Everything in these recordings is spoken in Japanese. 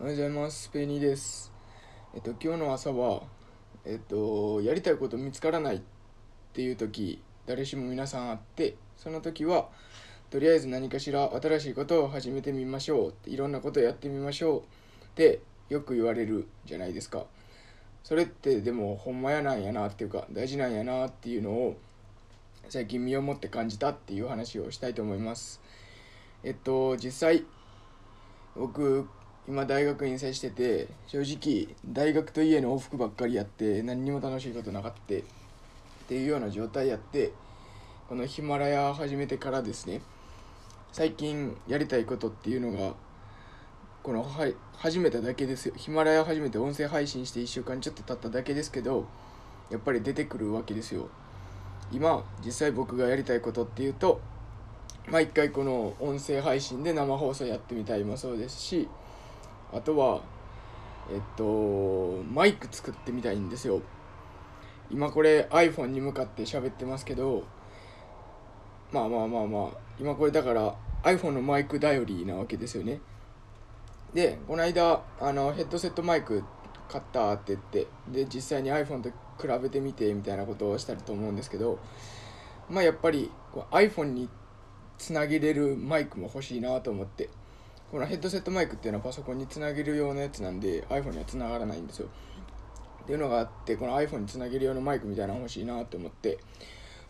おはようございます。ペニーです。えっと、今日の朝は、えっと、やりたいこと見つからないっていう時、誰しも皆さんあって、その時は、とりあえず何かしら新しいことを始めてみましょう、いろんなことをやってみましょうってよく言われるじゃないですか。それってでもほんまやなんやなっていうか、大事なんやなっていうのを、最近身をもって感じたっていう話をしたいと思います。えっと、実際、僕今大学院生してて正直大学と家の往復ばっかりやって何にも楽しいことなかったっていうような状態やってこのヒマラヤ始めてからですね最近やりたいことっていうのがこのは始めただけですよ。ヒマラヤ始めて音声配信して1週間ちょっと経っただけですけどやっぱり出てくるわけですよ。今実際僕がやりたいことっていうとまあ一回この音声配信で生放送やってみたいもそうですしあとはえっとマイク作ってみたいんですよ。今これ iPhone に向かって喋ってますけどまあまあまあまあ今これだから iPhone のマイク頼りなわけですよね。でこの間あのヘッドセットマイク買ったって言ってで実際に iPhone と比べてみてみたいなことをしたと思うんですけどまあやっぱり iPhone につなげれるマイクも欲しいなと思って。このヘッドセットマイクっていうのはパソコンにつなげる用のやつなんで iPhone にはつながらないんですよ。っていうのがあってこの iPhone につなげる用のマイクみたいなの欲しいなと思って。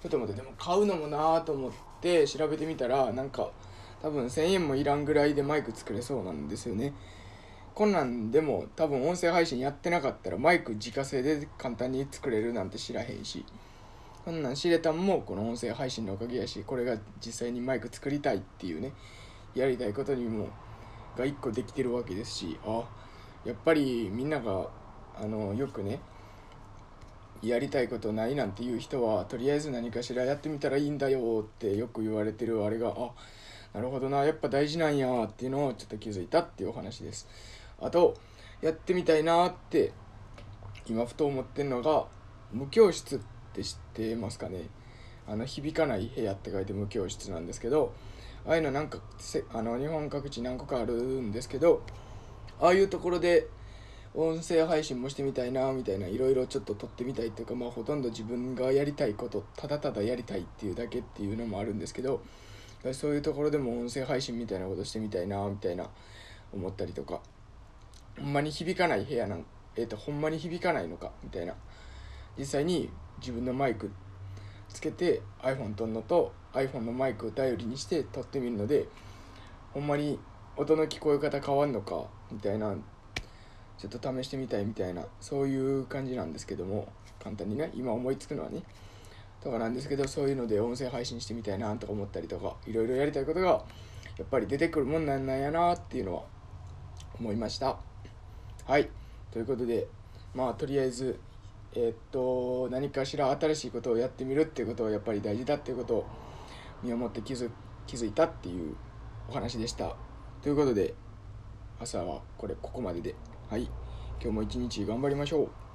ちょっと思ってでも買うのもなと思って調べてみたらなんか多分1000円もいらんぐらいでマイク作れそうなんですよね。こんなんでも多分音声配信やってなかったらマイク自家製で簡単に作れるなんて知らへんし。こんなん知れたんもこの音声配信のおかげやしこれが実際にマイク作りたいっていうねやりたいことにもが1個できてるわけですしあやっぱりみんながあのよくねやりたいことないなんていう人はとりあえず何かしらやってみたらいいんだよってよく言われてるあれがあなるほどなやっぱ大事なんやっていうのをちょっと気づいたっていうお話です。あとやってみたいなって今ふと思ってるのが無教室って知ってますかね？あの響かない部屋って書いて無教室なんですけどああいうのなんかせあの日本各地何個かあるんですけどああいうところで音声配信もしてみたいなみたいないろいろちょっと撮ってみたいっていうかまあほとんど自分がやりたいことただただやりたいっていうだけっていうのもあるんですけどそういうところでも音声配信みたいなことしてみたいなみたいな思ったりとかほんまに響かない部屋なんえっ、とほんまに響かないのかみたいな。実際に自分のマイクつけて iPhone 撮るのと iPhone のマイクを頼りにして撮ってみるのでほんまに音の聞こえ方変わんのかみたいなちょっと試してみたいみたいなそういう感じなんですけども簡単にね今思いつくのはね。とかなんですけどそういうので音声配信してみたいなとか思ったりとかいろいろやりたいことがやっぱり出てくるもんなんなんやなっていうのは思いました。はい。ということでまあとりあえずえーっと何かしら新しいことをやってみるっていうことはやっぱり大事だっていうことを身をもって気づ気づいたっていうお話でした。ということで朝はこれここまでで。はい。今日も一日頑張りましょう。